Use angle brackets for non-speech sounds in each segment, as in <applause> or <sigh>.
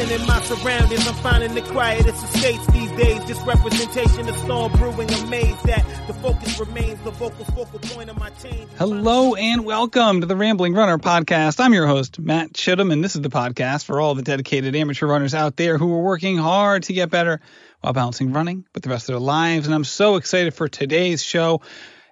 enterprising in my surroundings. I'm finding the quietest estates these days. This representation of storm brewing. Amazed that the focus remains the vocal focal point of my change. Hello and welcome to the Rambling Runner podcast. I'm your host, Matt Chittum, and this is the podcast for all the dedicated amateur runners out there who are working hard to get better while balancing running with the rest of their lives. And I'm so excited for today's show.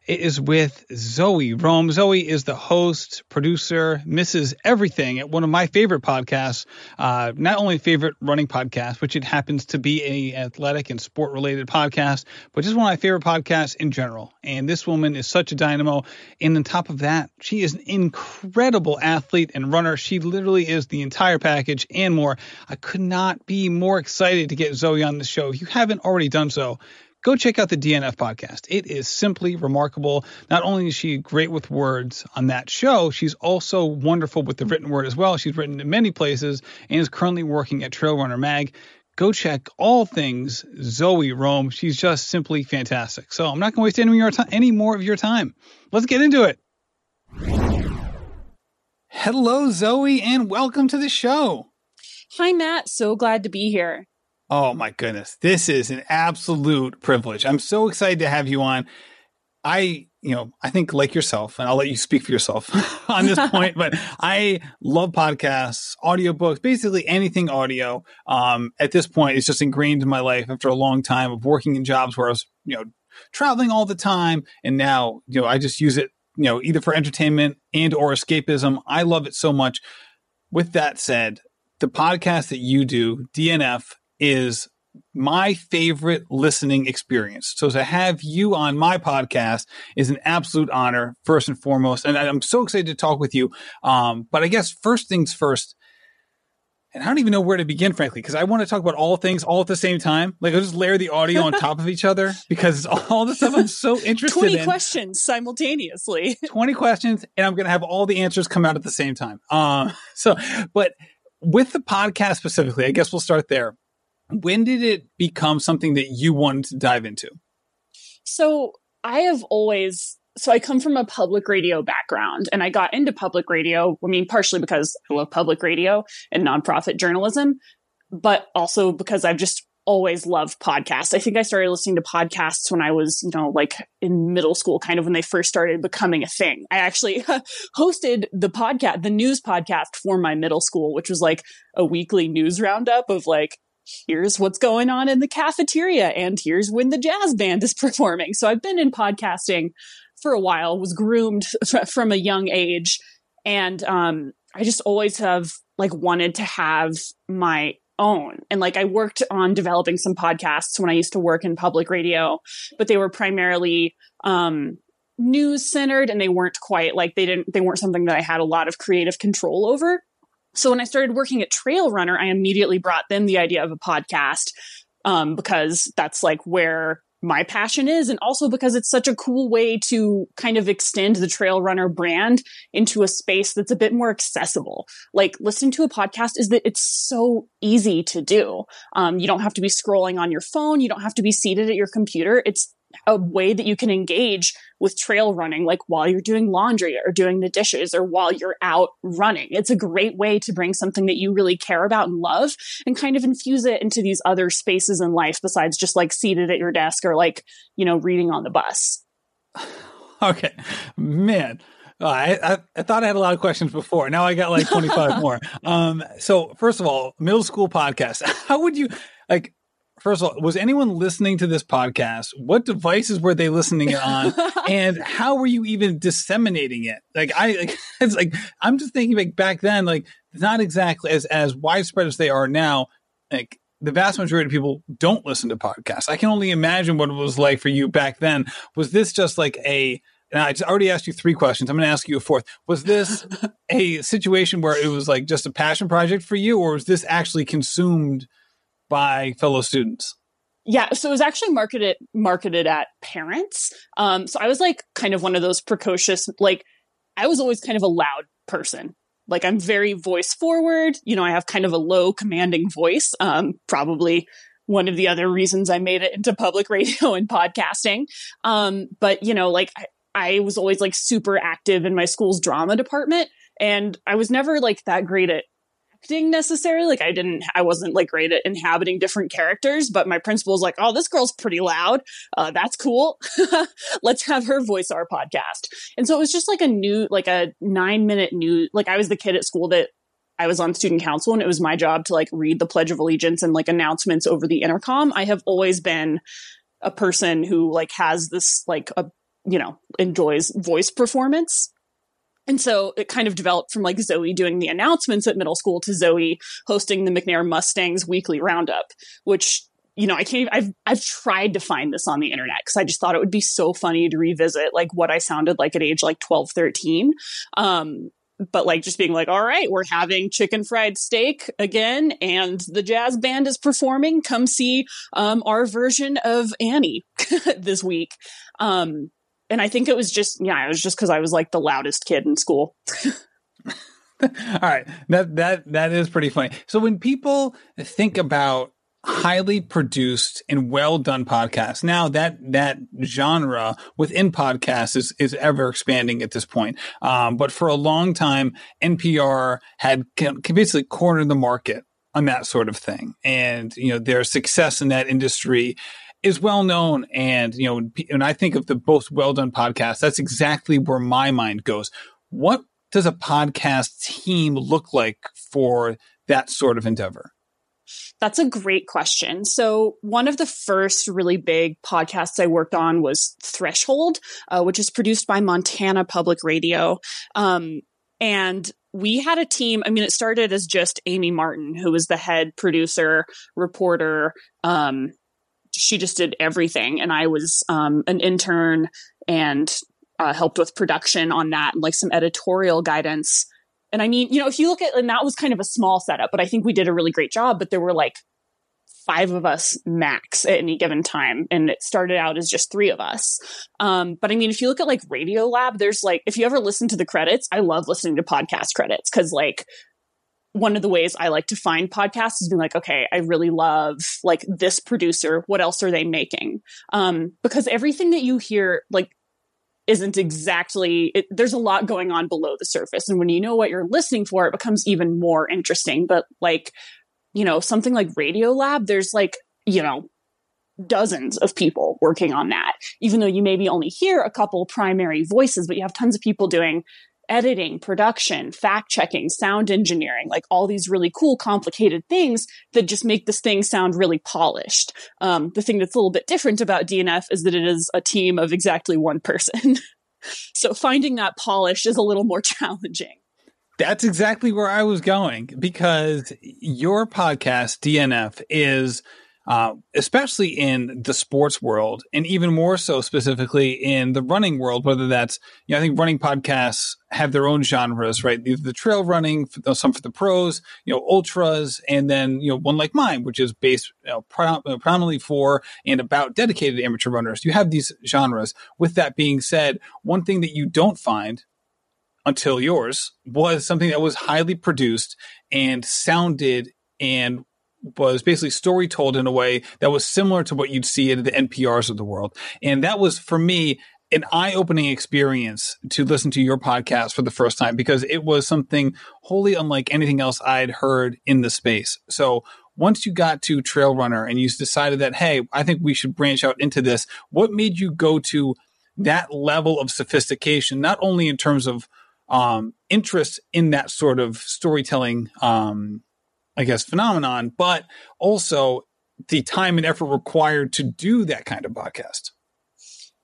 It is with Zoë Rom. Zoe is the host, producer, misses Everything at one of my favorite podcasts. Uh, not only favorite running podcast, which it happens to be a athletic and sport related podcast, but just one of my favorite podcasts in general. And this woman is such a dynamo. And on top of that, she is an incredible athlete and runner. She literally is the entire package and more. I could not be more excited to get Zoe on the show. If you haven't already done so, go check out the DNF podcast. It is simply remarkable. Not only is she great with words on that show, she's also wonderful with the written word as well. She's written in many places and is currently working at Trail Runner Mag. Go check all things Zoë Rom. She's just simply fantastic. So I'm not going to waste any more, any more of your time. Let's get into it. Hello, Zoe, and welcome to the show. Hi, Matt. So glad to be here. Oh my goodness. This is an absolute privilege. I'm so excited to have you on. I, you know, I think like yourself, and I'll let you speak for yourself <laughs> on this point, but <laughs> I love podcasts, audiobooks, basically anything audio. Um, at this point, it's just ingrained in my life after a long time of working in jobs where I was, you know, traveling all the time. And now, you know, I just use it, you know, either for entertainment and or escapism. I love it so much. With that said, the podcast that you do, DNF, is my favorite listening experience. So to have you on my podcast is an absolute honor, first and foremost. And I'm so excited to talk with you. Um, but I guess first things first, and I don't even know where to begin, frankly, because I want to talk about all things all at the same time. Like I'll just layer the audio on top of each other <laughs> because all the stuff I'm so interested 20 in. questions simultaneously. <laughs> 20 questions, and I'm going to have all the answers come out at the same time. Uh, <laughs> so, but with the podcast specifically, I guess we'll start there when did it become something that you wanted to dive into? So I have always, so I come from a public radio background and I got into public radio. I mean, partially because I love public radio and nonprofit journalism, but also because I've just always loved podcasts. I think I started listening to podcasts when I was, you know, like in middle school, kind of when they first started becoming a thing. I actually <laughs> hosted the podcast, the news podcast for my middle school, which was like a weekly news roundup of like here's what's going on in the cafeteria and here's when the jazz band is <laughs> performing. So I've been in podcasting for a while, was groomed from a young age. And um, I just always have like wanted to have my own. And like I worked on developing some podcasts when I used to work in public radio, but they were primarily um, news centered and they weren't quite like they didn't they weren't something that I had a lot of creative control over. So when I started working at Trail Runner, I immediately brought them the idea of a podcast um, because that's like where my passion is and also because it's such a cool way to kind of extend the trail runner brand into a space that's a bit more accessible. Like listening to a podcast is that it's so easy to do. Um, you don't have to be scrolling on your phone. You don't have to be seated at your computer. It's a way that you can engage with trail running, like while you're doing laundry or doing the dishes or while you're out running. It's a great way to bring something that you really care about and love and kind of infuse it into these other spaces in life besides just like seated at your desk or like, you know, reading on the bus. <laughs> Okay, man. Uh, I, I, I thought I had a lot of questions before. Now I got like 25 <laughs> more. Um, so first of all, middle school podcast. <laughs> How would you like? First of all, was anyone listening to this podcast? What devices were they listening on? <laughs> and how were you even disseminating it? Like I, like, <laughs> it's like, I'm just thinking like back then, like not exactly as, as widespread as they are now. Like the vast majority of people don't listen to podcasts. I can only imagine what it was like for you back then. Was this just like a, and I already asked you three questions. I'm going to ask you a fourth. Was this <laughs> a situation where it was like just a passion project for you, or was this actually consumed by fellow students? Yeah, so it was actually marketed marketed at parents. Um, so I was like kind of one of those precocious, like I was always kind of a loud person. Like I'm very voice forward. You know, I have kind of a low commanding voice. Um, probably one of the other reasons I made it into public <laughs> radio and podcasting. Um, but you know, like I, I was always like super active in my school's drama department, and I was never like that great at acting necessarily. Like I didn't, I wasn't like great at inhabiting different characters, but my principal was like, oh, this girl's pretty loud. Uh, that's cool. <laughs> Let's have her voice our podcast. And so it was just like a new, like a nine minute new, like I was the kid at school that I was on student council and it was my job to like read the Pledge of Allegiance and like announcements over the intercom. I have always been a person who like has this like a you know enjoys voice performance and so it kind of developed from like Zoe doing the announcements at middle school to Zoe hosting the McNair Mustangs weekly roundup, which you know, I can't even, I've, I've tried to find this on the internet because I just thought it would be so funny to revisit like what I sounded like at age like 12, 13. Um, but like just being like, all right, we're having chicken fried steak again, and the jazz band is performing. Come see um, our version of Annie <laughs> this week. Um, and I think it was just yeah, it was just because I was like the loudest kid in school. <laughs> All right, that that that is pretty funny. So when people think about highly produced and well done podcasts, now that that genre within podcasts is is ever expanding at this point. Um, but for a long time, NPR had basically cornered the market on that sort of thing, and you know their success in that industry is well known. And, you know, when I think of the most well done podcast, that's exactly where my mind goes. What does a podcast team look like for that sort of endeavor? That's a great question. So, one of the first really big podcasts I worked on was Threshold, uh, which is produced by Montana Public Radio. Um, and we had a team. I mean, it started as just Amy Martin, who was the head producer, reporter, um, she just did everything. And I was um, an intern and uh, helped with production on that and like some editorial guidance. And I mean, you know, if you look at, and that was kind of a small setup, but I think we did a really great job. But there were like five of us max at any given time. And it started out as just three of us. Um, but I mean, if you look at like Radio Lab, there's like, if you ever listen to the credits, I love listening to podcast credits because like one of the ways I like to find podcasts is being like, okay, I really love like this producer. What else are they making? Um, because everything that you hear, like, isn't exactly, it, there's a lot going on below the surface. And when you know what you're listening for, it becomes even more interesting. But like, you know, something like Radio Lab, there's like, you know, dozens of people working on that, even though you maybe only hear a couple primary voices, but you have tons of people doing editing, production, fact checking, sound engineering, like all these really cool, complicated things that just make this thing sound really polished. Um, the thing that's a little bit different about DNF is that it is a team of exactly one person. <laughs> so finding that polish is a little more <laughs> challenging. That's exactly where I was going because your podcast, DNF, is uh, especially in the sports world, and even more so specifically in the running world. Whether that's, you know, I think running podcasts have their own genres, right? The, the trail running, some for the pros, you know, ultras, and then you know one like mine, which is based you know, predominantly for and about dedicated amateur runners. You have these genres. With that being said, one thing that you don't find until yours was something that was highly produced and sounded and was basically story told in a way that was similar to what you'd see in the NPRs of the world. And that was for me an eye-opening experience to listen to your podcast for the first time because it was something wholly unlike anything else I'd heard in the space. So once you got to Trail Runner and you decided that, hey, I think we should branch out into this, what made you go to that level of sophistication, not only in terms of um, interest in that sort of storytelling um, I guess, phenomenon, but also the time and effort required to do that kind of podcast.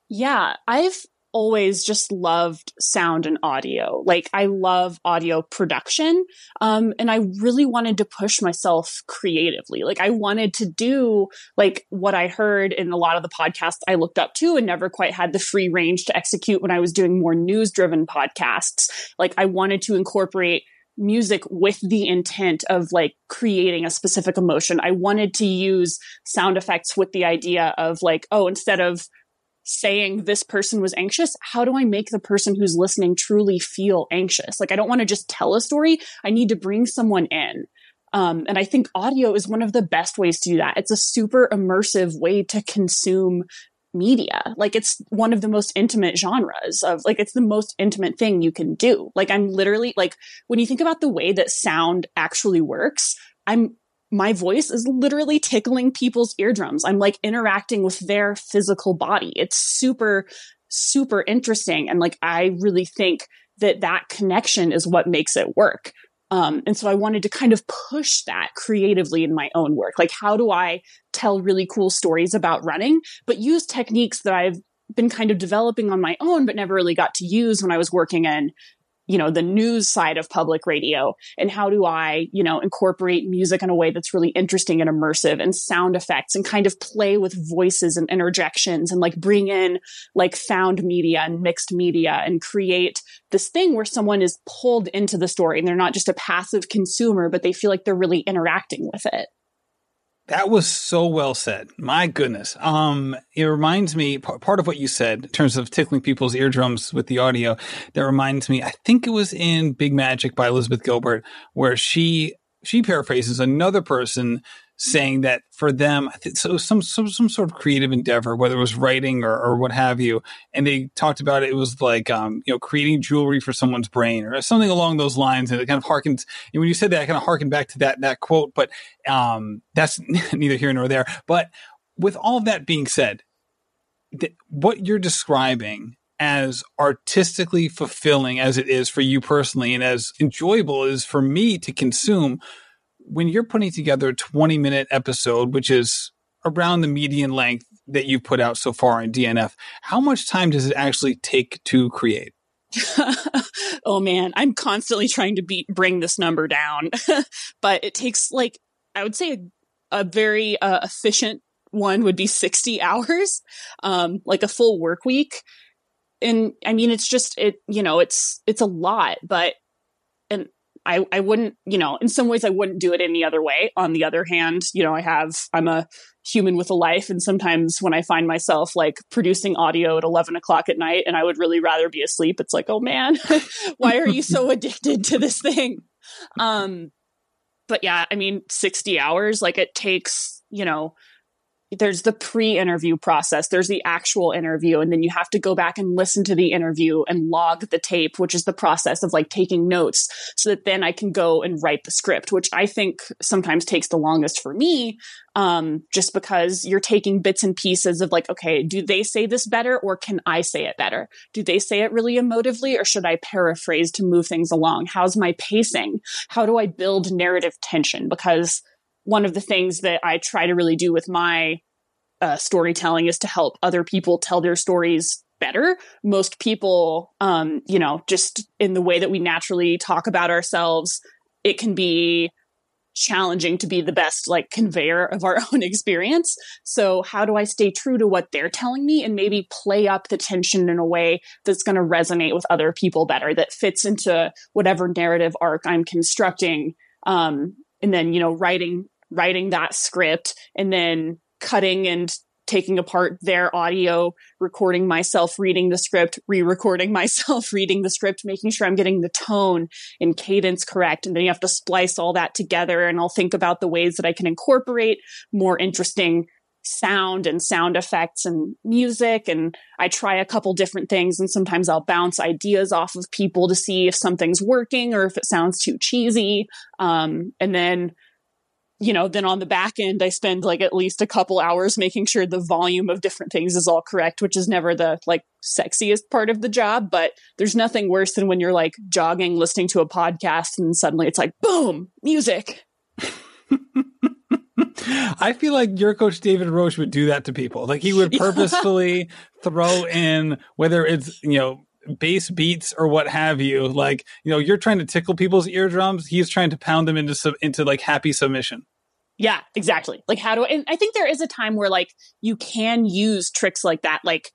Yeah, I've always just loved sound and audio. Like I love audio production. Um, and I really wanted to push myself creatively. Like I wanted to do like what I heard in a lot of the podcasts I looked up to and never quite had the free range to execute when I was doing more news driven podcasts. Like I wanted to incorporate music with the intent of like creating a specific emotion. I wanted to use sound effects with the idea of like, oh, instead of saying this person was anxious, how do I make the person who's listening truly feel anxious? Like, I don't want to just tell a story. I need to bring someone in. Um, and I think audio is one of the best ways to do that. It's a super immersive way to consume media. Like it's one of the most intimate genres of like it's the most intimate thing you can do. Like I'm literally like when you think about the way that sound actually works, I'm my voice is literally tickling people's eardrums. I'm like interacting with their physical body. It's super super interesting and like I really think that that connection is what makes it work. Um, and so I wanted to kind of push that creatively in my own work. Like, how do I tell really cool stories about running, but use techniques that I've been kind of developing on my own, but never really got to use when I was working in you know the news side of public radio and how do i you know incorporate music in a way that's really interesting and immersive and sound effects and kind of play with voices and interjections and like bring in like found media and mixed media and create this thing where someone is pulled into the story and they're not just a passive consumer but they feel like they're really interacting with it that was so well said. My goodness. Um, it reminds me part of what you said in terms of tickling people's eardrums with the audio. That reminds me, I think it was in Big Magic by Elizabeth Gilbert, where she she paraphrases another person saying that for them, so some, some, some sort of creative endeavor, whether it was writing or, or what have you. And they talked about it, it was like, um, you know, creating jewelry for someone's brain or something along those lines. And it kind of harkens, and when you said that, I kind of harkened back to that, that quote, but, um, that's <laughs> neither here nor there. But with all that being said, th- what you're describing as artistically fulfilling as it is for you personally and as enjoyable as for me to consume when you're putting together a 20 minute episode, which is around the median length that you've put out so far in DNF, how much time does it actually take to create? <laughs> oh man, I'm constantly trying to beat bring this number down, <laughs> but it takes like I would say a, a very uh, efficient one would be 60 hours, um, like a full work week. And I mean, it's just it, you know, it's it's a lot, but I, I wouldn't, you know, in some ways I wouldn't do it any other way. On the other hand, you know, I have, I'm a human with a life. And sometimes when I find myself like producing audio at 11 o'clock at night and I would really rather be asleep, it's like, oh man, <laughs> why are you so <laughs> addicted to this thing? Um, but yeah, I mean, 60 hours, like it takes, you know, there's the pre-interview process there's the actual interview and then you have to go back and listen to the interview and log the tape which is the process of like taking notes so that then i can go and write the script which i think sometimes takes the longest for me um, just because you're taking bits and pieces of like okay do they say this better or can i say it better? Do they say it really emotively or should i paraphrase to move things along? How's my pacing? How do i build narrative tension? Because one of the things that I try to really do with my uh, storytelling is to help other people tell their stories better. Most people, um, you know, just in the way that we naturally talk about ourselves, it can be challenging to be the best like conveyor of our <laughs> own experience. So how do I stay true to what they're telling me and maybe play up the tension in a way that's going to resonate with other people better that fits into whatever narrative arc I'm constructing um, and then you know writing writing that script and then cutting and taking apart their audio, recording myself reading the script, re-recording <laughs> myself reading the script, making sure I'm getting the tone and cadence correct. And then you have to splice all that together. And I'll think about the ways that I can incorporate more interesting sound and sound effects and music. And I try a couple different things. And sometimes I'll bounce ideas off of people to see if something's working or if it sounds too cheesy. Um, and then you know, then on the back end, I spend like at least a couple hours making sure the volume of different things is all correct, which is never the like sexiest part of the job. But there's nothing worse than when you're like jogging, listening to a podcast, and suddenly it's like, boom, music. <laughs> I feel like your coach David Roche would do that to people. Like he would <laughs> purposefully throw in whether it's, you know, bass beats or what have you. Like, you know, you're trying to tickle people's eardrums. He's trying to pound them into sub- into like happy submission. Yeah, exactly. Like how do I, and I think there is a time where like you can use tricks like that. Like,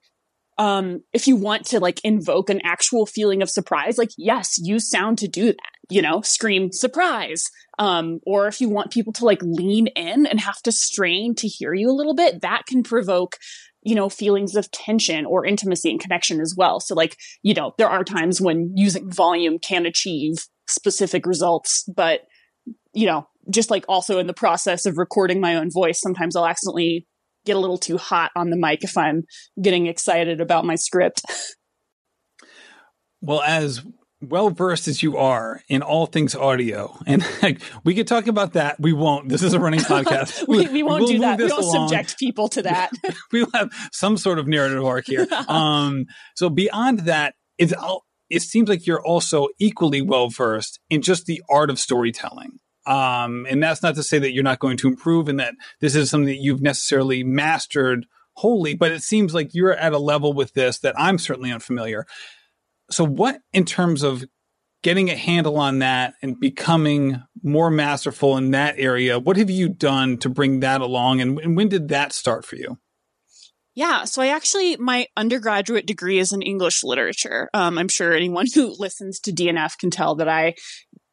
um, if you want to like invoke an actual feeling of surprise, like, yes, use sound to do that, you know, scream surprise. Um, or if you want people to like lean in and have to strain to hear you a little bit, that can provoke you know, feelings of tension or intimacy and connection as well. So like, you know, there are times when using volume can achieve specific results, but you know, just like also in the process of recording my own voice, sometimes I'll accidentally get a little too hot on the mic if I'm getting excited about my script. Well, as well versed as you are in all things audio, and like, we could talk about that. We won't. This is a running podcast. <laughs> we, we, won't we'll do that. We don't along. subject people to that. <laughs> we'll have some sort of narrative arc here. <laughs> um, so beyond that, it's all. it seems like you're also equally well versed in just the art of storytelling. Um, and that's not to say that you're not going to improve and that this is something that you've necessarily mastered wholly, but it seems like you're at a level with this that I'm certainly unfamiliar so what in terms of getting a handle on that and becoming more masterful in that area what have you done to bring that along and, and when did that start for you yeah, so I actually my undergraduate degree is in English literature. Um, I'm sure anyone <laughs> who listens to DNF can tell that I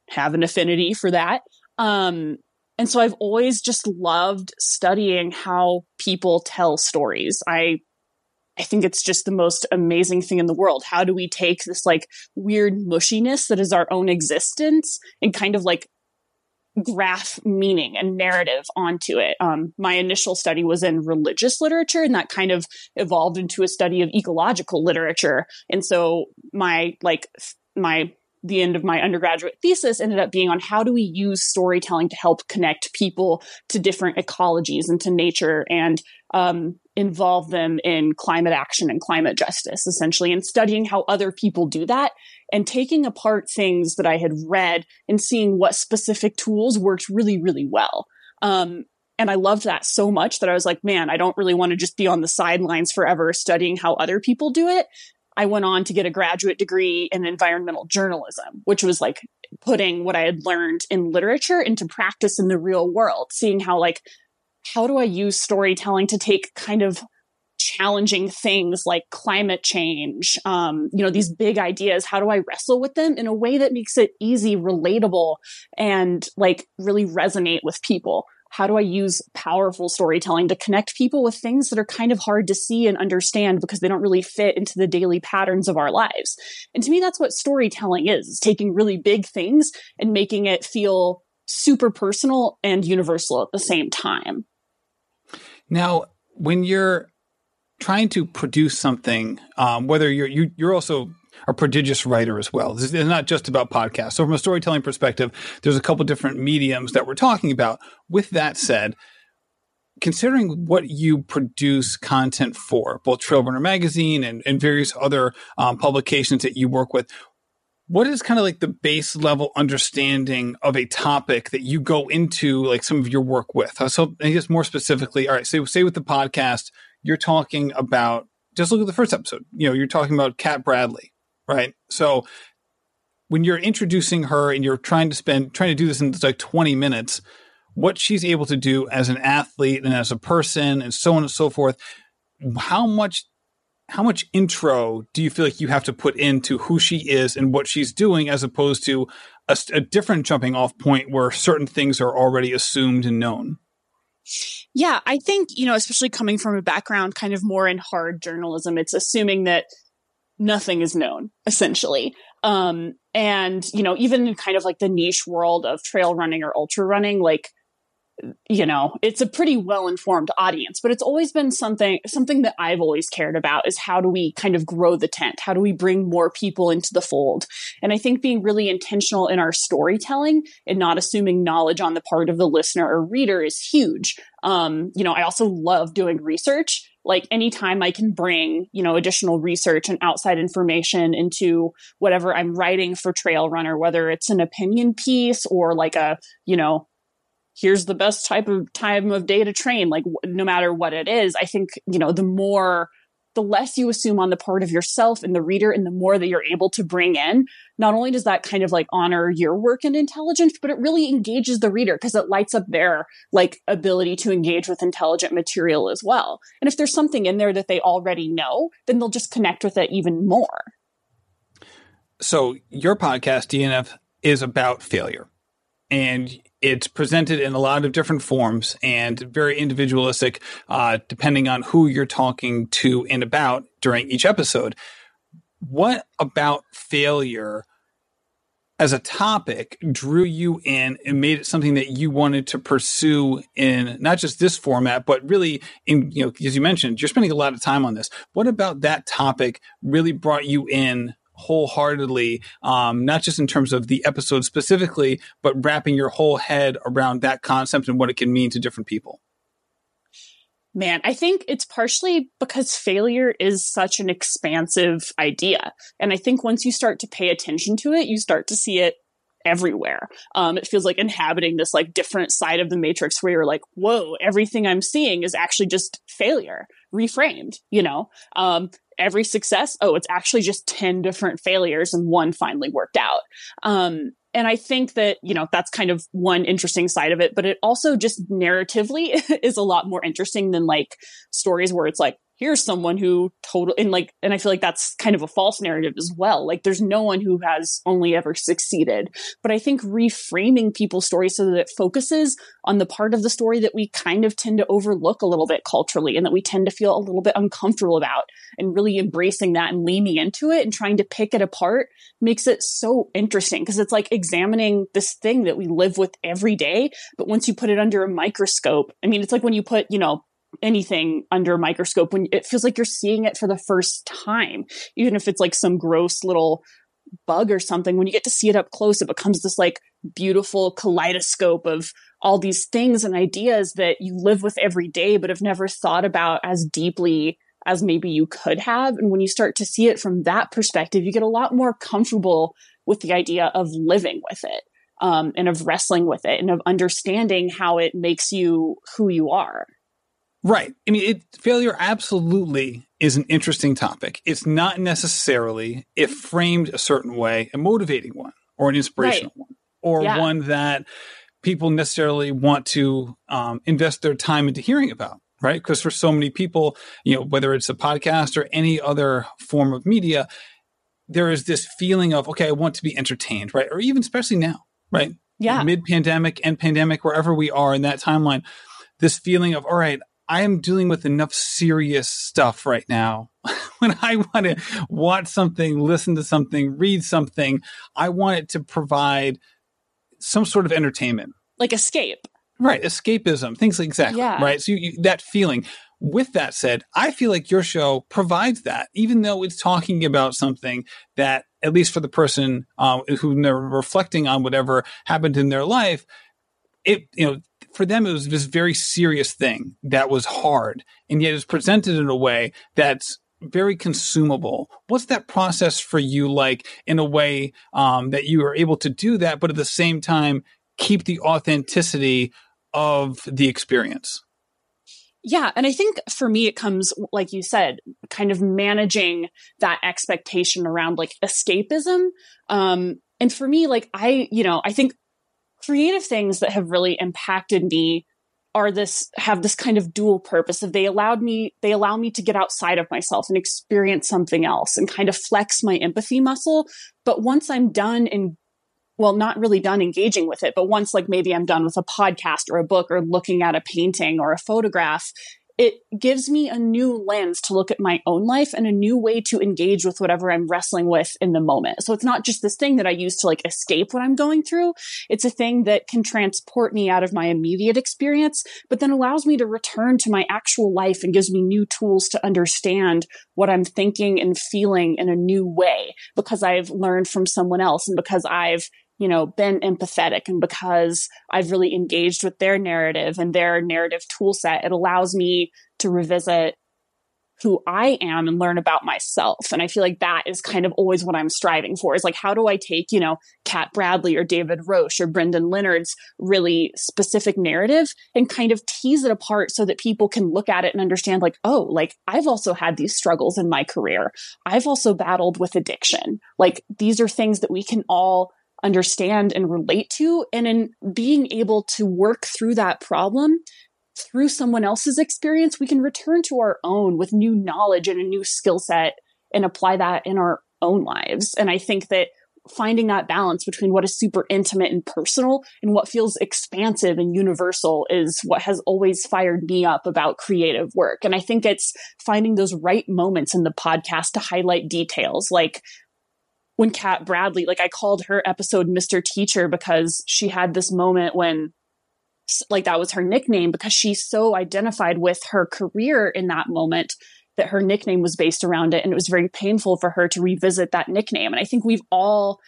have an affinity for that. Um, and so I've always just loved studying how people tell stories. I I think it's just the most amazing thing in the world. How do we take this like weird mushiness that is our own existence and kind of like graph meaning and narrative onto it. Um, my initial study was in religious literature, and that kind of evolved into a study of ecological literature. And so my like my the end of my undergraduate thesis ended up being on how do we use storytelling to help connect people to different ecologies and to nature and um, involve them in climate action and climate justice, essentially, and studying how other people do that and taking apart things that I had read and seeing what specific tools worked really, really well. Um, and I loved that so much that I was like, man, I don't really want to just be on the sidelines forever studying how other people do it. I went on to get a graduate degree in environmental journalism, which was like putting what I had learned in literature into practice in the real world, seeing how like how do I use storytelling to take kind of challenging things like climate change, um, you know, these big ideas, how do I wrestle with them in a way that makes it easy, relatable, and like really resonate with people? How do I use powerful storytelling to connect people with things that are kind of hard to see and understand because they don't really fit into the daily patterns of our lives? And to me, that's what storytelling is, is taking really big things and making it feel super personal and universal at the same time. Now, when you're trying to produce something, um, whether you're you, are you are also a prodigious writer as well. This is not just about podcasts. So from a storytelling perspective, there's a couple different mediums that we're talking about. With that said, considering what you produce content for, both Trailrunner Magazine and, and various other um, publications that you work with, what is kind of like the base level understanding of a topic that you go into like some of your work with? Uh, so I guess more specifically, all right, say, say with the podcast, you're talking about, just look at the first episode, you know, you're talking about Cat Bradley right? So when you're introducing her and you're trying to spend trying to do this in like 20 minutes, what she's able to do as an athlete and as a person and so on and so forth, how much how much intro do you feel like you have to put into who she is and what she's doing as opposed to a, a different jumping off point where certain things are already assumed and known? Yeah, I think, you know, especially coming from a background kind of more in hard journalism, it's assuming that nothing is known essentially. Um, and you know, even in kind of like the niche world of trail running or ultra running, like you know it's a pretty well informed audience but it's always been something something that i've always cared about is how do we kind of grow the tent? How do we bring more people into the fold? And i think being really intentional in our storytelling and not assuming knowledge on the part of the listener or reader is huge. Um, you know i also love doing research like anytime I can bring, you know, additional research and outside information into whatever I'm writing for Trail Runner, whether it's an opinion piece or like a, you know, here's the best type of time of day to train, like no matter what it is, I think, you know, the more the less you assume on the part of yourself and the reader and the more that you're able to bring in not only does that kind of like honor your work and intelligence but it really engages the reader because it lights up their like ability to engage with intelligent material as well. And if there's something in there that they already know then they'll just connect with it even more. So your podcast dnf is about failure. And it's presented in a lot of different forms and very individualistic, uh, depending on who you're talking to and about during each episode. What about failure as a topic drew you in and made it something that you wanted to pursue in not just this format, but really in, you know, as you mentioned, you're spending a lot of time on this. What about that topic really brought you in wholeheartedly, um, not just in terms of the episode specifically, but wrapping your whole head around that concept and what it can mean to different people? Man, I think it's partially because failure is such an expansive idea. And I think once you start to pay attention to it, you start to see it everywhere. Um, it feels like inhabiting this like different side of the matrix where you're like, whoa, everything I'm seeing is actually just failure reframed, you know? Um, every success, oh, it's actually just 10 different failures and one finally worked out. Um, and I think that, you know, that's kind of one interesting side of it, but it also just narratively <laughs> is a lot more interesting than like stories where it's like, here's someone who total and like and i feel like that's kind of a false narrative as well. Like there's no one who has only ever succeeded. But i think reframing people's stories so that it focuses on the part of the story that we kind of tend to overlook a little bit culturally and that we tend to feel a little bit uncomfortable about and really embracing that and leaning into it and trying to pick it apart makes it so interesting because it's like examining this thing that we live with every day but once you put it under a microscope i mean it's like when you put you know anything under a microscope when it feels like you're seeing it for the first time even if it's like some gross little bug or something. When you get to see it up close it becomes this like beautiful kaleidoscope of all these things and ideas that you live with every day but have never thought about as deeply as maybe you could have. And when you start to see it from that perspective you get a lot more comfortable with the idea of living with it um, and of wrestling with it and of understanding how it makes you who you are Right. I mean, it, failure absolutely is an interesting topic. It's not necessarily, if framed a certain way, a motivating one or an inspirational right. one or yeah. one that people necessarily want to um, invest their time into hearing about. Right. Because for so many people, you know, whether it's a podcast or any other form of media, there is this feeling of, okay, I want to be entertained. Right. Or even especially now. Right. Yeah. Mid pandemic and pandemic, wherever we are in that timeline, this feeling of, all right, I am dealing with enough serious stuff right now. <laughs> when I want to watch something, listen to something, read something, I want it to provide some sort of entertainment. Like escape. Right. Escapism. Things like exactly. Yeah. Right. So you, you, that feeling. With that said, I feel like your show provides that, even though it's talking about something that, at least for the person uh, who they're reflecting on whatever happened in their life, it you know for them it was this very serious thing that was hard and yet it's presented in a way that's very consumable what's that process for you like in a way um, that you are able to do that but at the same time keep the authenticity of the experience yeah. And I think for me, it comes, like you said, kind of managing that expectation around like escapism. Um, and for me, like I, you know, I think creative things that have really impacted me are this have this kind of dual purpose of they allowed me they allow me to get outside of myself and experience something else and kind of flex my empathy muscle. But once i'm done and well not really done engaging with it but once like maybe i'm done with a podcast or a book or looking at a painting or a photograph it gives me a new lens to look at my own life and a new way to engage with whatever I'm wrestling with in the moment. So it's not just this thing that I use to like escape what I'm going through. It's a thing that can transport me out of my immediate experience, but then allows me to return to my actual life and gives me new tools to understand what I'm thinking and feeling in a new way because I've learned from someone else and because I've you know, been empathetic and because I've really engaged with their narrative and their narrative tool set, it allows me to revisit who I am and learn about myself. And I feel like that is kind of always what I'm striving for is like, how do I take, you know, Cat Bradley or David Roche or Brendan Leonard's really specific narrative and kind of tease it apart so that people can look at it and understand, like, oh, like I've also had these struggles in my career. I've also battled with addiction. Like these are things that we can all understand and relate to. And in being able to work through that problem through someone else's experience, we can return to our own with new knowledge and a new skill set and apply that in our own lives. And I think that finding that balance between what is super intimate and personal and what feels expansive and universal is what has always fired me up about creative work. And I think it's finding those right moments in the podcast to highlight details like when Cat Bradley, like I called her episode Mr. Teacher because she had this moment when like that was her nickname because she so identified with her career in that moment that her nickname was based around it and it was very painful for her to revisit that nickname and i think we've all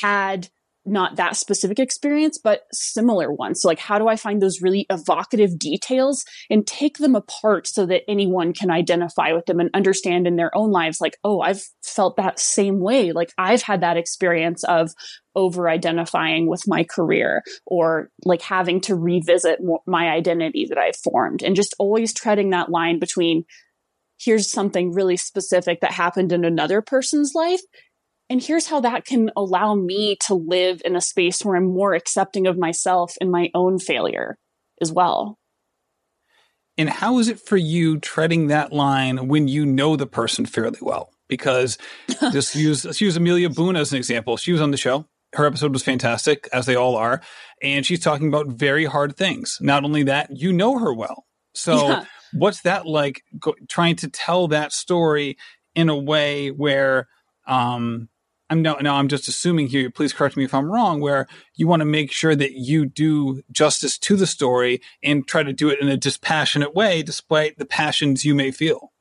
had not that specific experience, but similar ones. So, like, how do I find those really evocative details and take them apart so that anyone can identify with them and understand in their own lives, like, oh, I've felt that same way. Like, I've had that experience of over identifying with my career or like having to revisit my identity that I've formed and just always treading that line between here's something really specific that happened in another person's life and here's how that can allow me to live in a space where I'm more accepting of myself and my own failure as well. And how is it for you treading that line when you know the person fairly well? Because <laughs> just use let's use Amelia Boone as an example. She was on the show. Her episode was fantastic, as they all are, and she's talking about very hard things. Not only that, you know her well. So, yeah. what's that like? Go, trying to tell that story in a way where um, I'm no, no, I'm just assuming here. Please correct me if I'm wrong. Where you want to make sure that you do justice to the story and try to do it in a dispassionate way, despite the passions you may feel.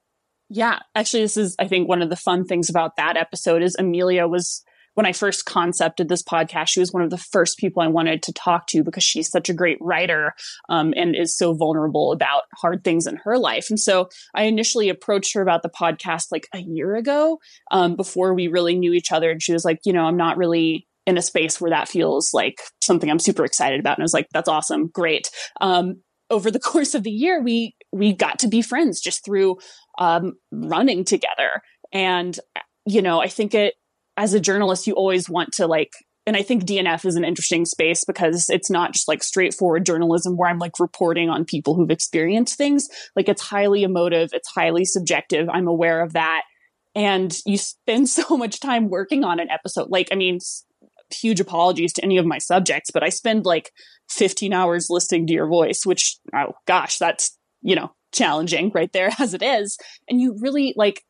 Yeah, actually, this is I think one of the fun things about that episode is Amelia was when I first concepted this podcast, she was one of the first people I wanted to talk to because she's such a great writer um, and is so vulnerable about hard things in her life. And so I initially approached her about the podcast like a year ago um, before we really knew each other. And she was like, you know, I'm not really in a space where that feels like something I'm super excited about. And I was like, that's awesome. Great. Um, over the <laughs> course of the year, we, we got to be friends just through um, running together. And, you know, I think it, as a journalist, you always want to like, and I think DNF is an interesting space because it's not just like straightforward journalism where I'm like reporting on people who've experienced things. Like it's highly emotive, it's highly subjective. I'm aware of that. And you spend <laughs> so much time working on an episode. Like, I mean, huge apologies to any of my subjects, but I spend like 15 hours listening to your voice, which, oh gosh, that's, you know, challenging right there <laughs> as it is. And you really like,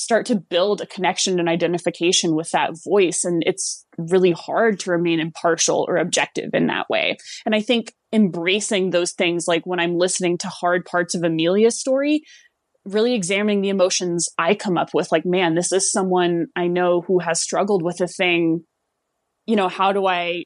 start to build a connection and identification with that voice. And it's really hard to remain impartial or objective in that way. And I think embracing those things, like when I'm listening to hard parts of Amelia's story, really examining the emotions I come up with, like, man, this is someone I know who has struggled with a thing. You know, how do I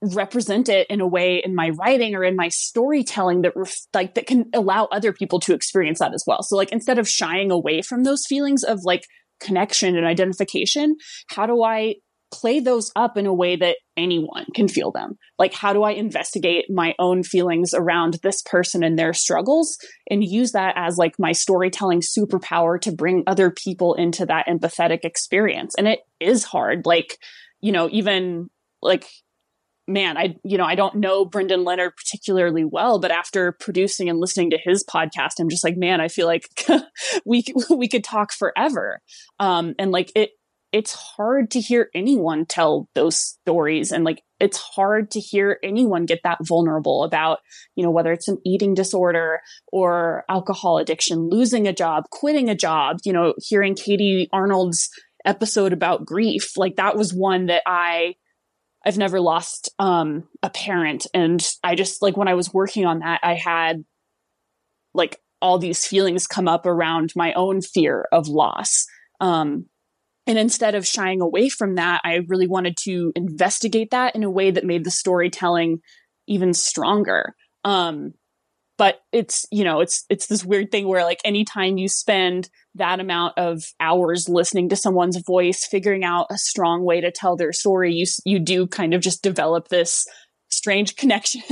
represent it in a way in my writing or in my storytelling that ref- like that can allow other people to experience that as well. So like instead of shying away from those feelings of like connection and identification, how do I play those up in a way that anyone can feel them? Like how do I investigate my own feelings around this person and their struggles and use that as like my storytelling superpower to bring other people into that empathetic experience? And it is hard. Like, you know, even like man, I, you know, I don't know Brendan Leonard particularly well, but after producing and listening to his podcast, I'm just like, man, I feel like <laughs> we, we could talk forever. Um, and like it, it's hard to hear anyone tell those stories and like it's hard to hear anyone get that vulnerable about you know whether it's an eating disorder or alcohol addiction losing a job quitting a job you know hearing katie arnold's episode about grief like that was one that i I've never lost um, a parent. And I just like when I was working on that, I had like all these feelings come up around my own fear of loss. Um, and instead of shying away from that, I really wanted to investigate that in a way that made the storytelling even stronger. Um, but it's you know it's it's this weird thing where like anytime you spend that amount of hours listening to someone's voice figuring out a strong way to tell their story you you do kind of just develop this strange <laughs> connection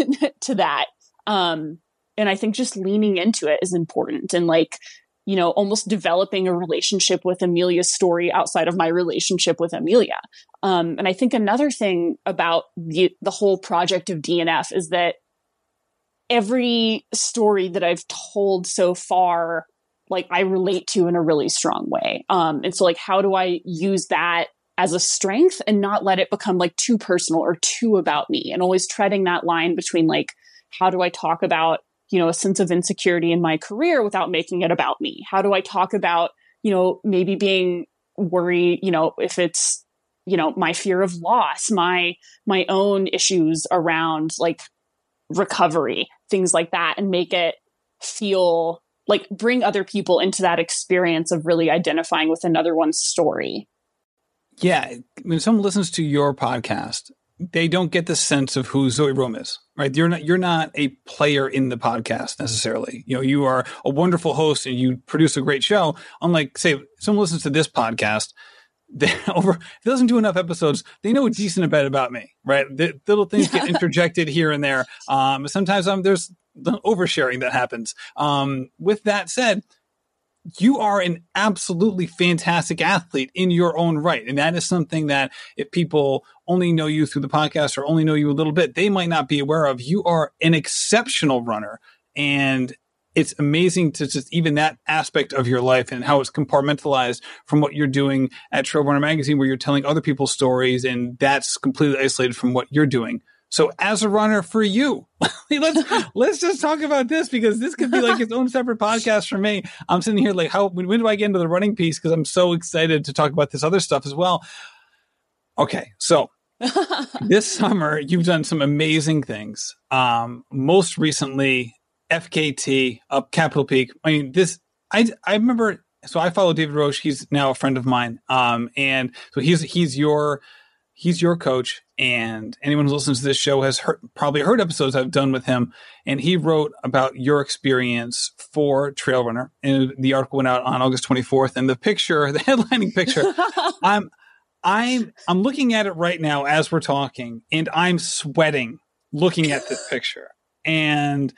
to that. Um and i think just leaning into it is important. And like you know almost developing a relationship with amelia's story outside of my relationship with amelia. Um and i think another thing about the the whole project of dnf is that every story that I've told so far, like I relate to in a really strong way. Um, and so like, how do I use that as a strength and not let it become like too personal or too about me and always treading that line between like, how do I talk about, you know, a sense of insecurity in my career without making it about me? How do I talk about, you know, maybe being worried, you know, if it's you know, my fear of loss, my my own issues around like recovery, things like that and make it feel like bring other people into that experience of really identifying with another one's story. Yeah, when someone listens to your podcast, they don't get the sense of who Zoë Rom is, right? You're not you're not a player in the podcast necessarily. You know, you are a wonderful host and you produce a great show. Unlike, say, someone listens to this podcast, <laughs> they over if they listen to enough episodes, they know a decent bit about me, right? The little things get <laughs> interjected here and there. Um, sometimes um, there's the oversharing that happens. Um, with that said, you are an absolutely fantastic athlete in your own right. And that is something that if people only know you through the podcast or only know you a little bit, they might not be aware of. You are an exceptional runner. And it's amazing to just even that aspect of your life and how it's compartmentalized from what you're doing at Trail Runner Magazine, where you're telling other people's stories, and that's completely isolated from what you're doing. So as a runner for you, <laughs> let's <laughs> let's just talk about this because this could be like its own separate podcast for me. I'm sitting here like, how when, when do I get into the running piece? Because I'm so excited to talk about this other stuff as well. Okay, so <laughs> this summer you've done some amazing things. Um, most recently, FKT up Capitol Peak. I mean, this I I remember. So I follow David Roche. He's now a friend of mine. Um, and so he's he's your he's your coach and anyone who listens to this show has heard, probably heard episodes I've done with him. And he wrote about your experience for Trail Runner, and the article went out on August 24th. And the picture, <laughs> the headlining picture, <laughs> I'm I'm I'm looking at it right now as we're talking, and I'm sweating looking at this picture. And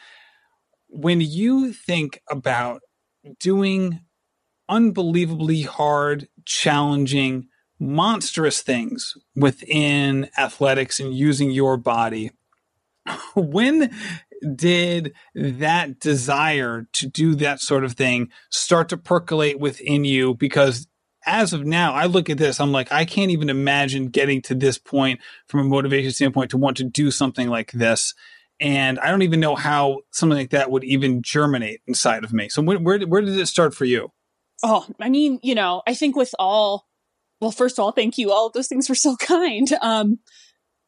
when you think about doing unbelievably hard, challenging monstrous things within athletics and using your body. <laughs> when did that desire to do that sort of thing start to percolate within you? Because as of now, I look at this, I'm like, I can't even imagine getting to this point from a motivation standpoint to want to do something like this. And I don't even know how something like that would even germinate inside of me. So, where, where, where did it start for you? Oh, I mean, you know, I think with all well, first of all, thank you. All those things were so <laughs> kind. Um,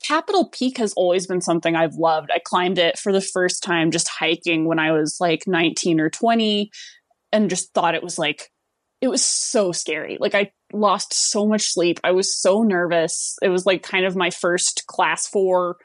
Capitol Peak has always been something I've loved. I climbed it for the first time just hiking when I was like 19 or 20 and just thought it was like, it was so scary. Like I lost so much sleep. I was so nervous. It was like kind of my first class four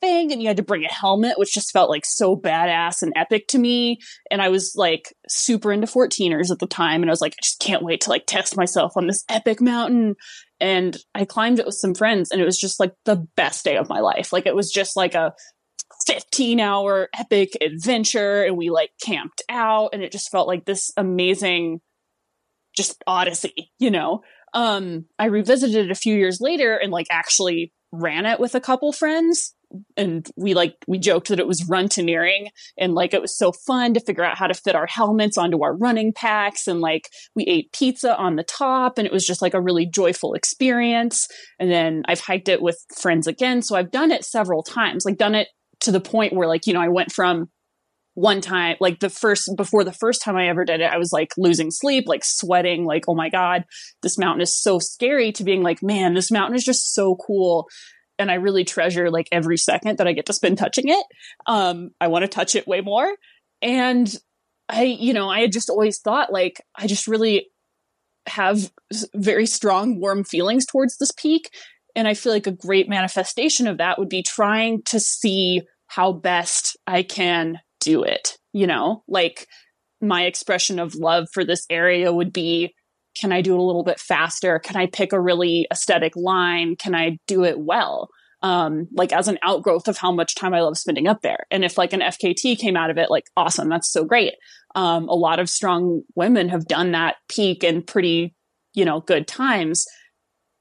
thing and you had to bring a helmet which just felt like so badass and epic to me. And i was like super into 14ers at the time and i was like i just can't wait to like test myself on this epic mountain. And i climbed it with some friends and it was just like the best day of my life. Like it was just like a 15 hour epic adventure and we like camped out and it just felt like this amazing just odyssey you know? Um i revisited it a few years later and like actually ran it with a couple friends and we like we joked that it was runtoneering and like it was so fun to figure out how to fit our helmets onto our running packs and like we ate pizza on the top and it was just like a really joyful experience. And then I've hiked it with friends again. So I've done it several times like done it to the point where like you know I went from one time like the first before the first time I ever did it I was like losing sleep like sweating like oh my god this mountain is so scary to being like man this mountain is just so cool and I really treasure like every second that I get to spend touching it. Um, I want to touch it way more. And I, you know, I had just always thought like I just really have very strong, warm feelings towards this peak. And I feel like a great manifestation of that would be trying to see how best I can do it. You know, like my expression of love for this area would be can I do it a little bit faster? Can I pick a really aesthetic line? Can I do it well? Um, like as an outgrowth of how much time I love spending up there. And if like an FKT came out of it, like awesome, that's so great. Um, a lot of strong women have done that peak in pretty, you know, good times.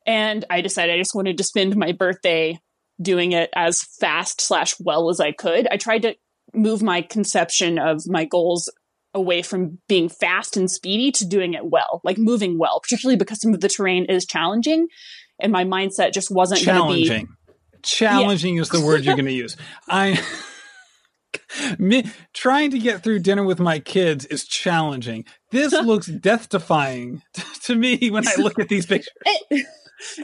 And I decided I just wanted to spend my birthday doing it as fast slash well as I could. I tried to move my conception of my goals away from being fast and speedy to doing it well, like moving well, particularly because some of the terrain is challenging. And my mindset just wasn't challenging. Be, challenging yeah. is the word you're going to use. <laughs> I. Me, trying to get through dinner with my kids is challenging. This <laughs> looks death defying <laughs> to me when I look at these pictures. It,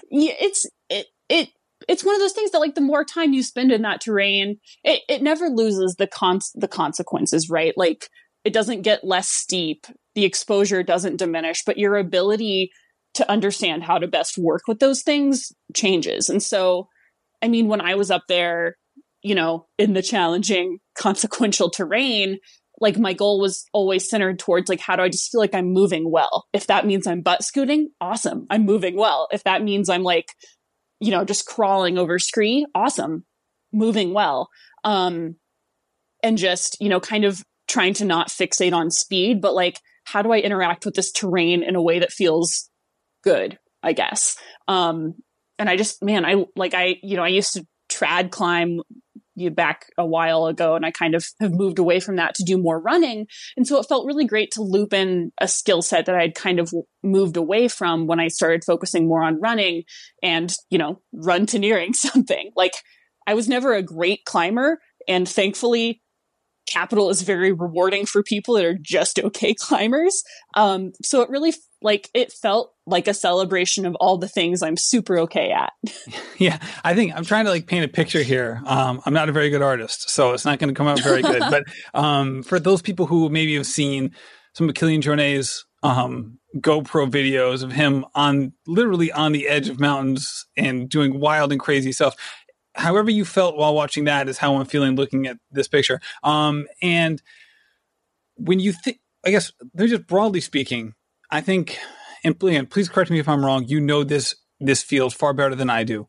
yeah, it's it it it's one of those things that like the more time you spend in that terrain, it, it never loses the con the consequences, right? Like it doesn't get less steep, the exposure doesn't diminish, but your ability to understand how to best work with those things changes. And so, I mean, when I was up there, you know, in the challenging, <laughs> consequential terrain, like my goal was always centered towards like how do I just feel like I'm moving well? If that means I'm butt scooting, awesome. I'm moving well. If that means I'm like you know, just crawling over scree, awesome, moving well. Um, and just, you know, kind of trying to not fixate on speed, but like, how do I interact with this terrain in a way that feels good, I guess. Um, and I just, man, I like, I, you know, I used to trad climb you back a while ago and I kind of have moved away from that to do more running. And so it felt really great to loop in a skill set that I had kind of moved away from when I started focusing more on running and, you know, runtoneering <laughs> something. Like I was never a great climber and thankfully Capitol is very rewarding for people that are just okay <laughs> climbers. Um, so it really like it felt like a celebration of all the things I'm super okay at. <laughs> yeah, I think I'm trying to like paint a picture here. Um, I'm not a very good artist, so it's not going to come out very good. <laughs> but um, for those people who maybe have seen some of Kilian Jornet's um, GoPro videos of him on literally on the edge of mountains and doing wild and crazy stuff however you felt while watching that is how I'm feeling looking at this picture. Um, and when you think, I guess, they're just broadly speaking, I think, and please correct me if I'm wrong. You know this this field far better than I do.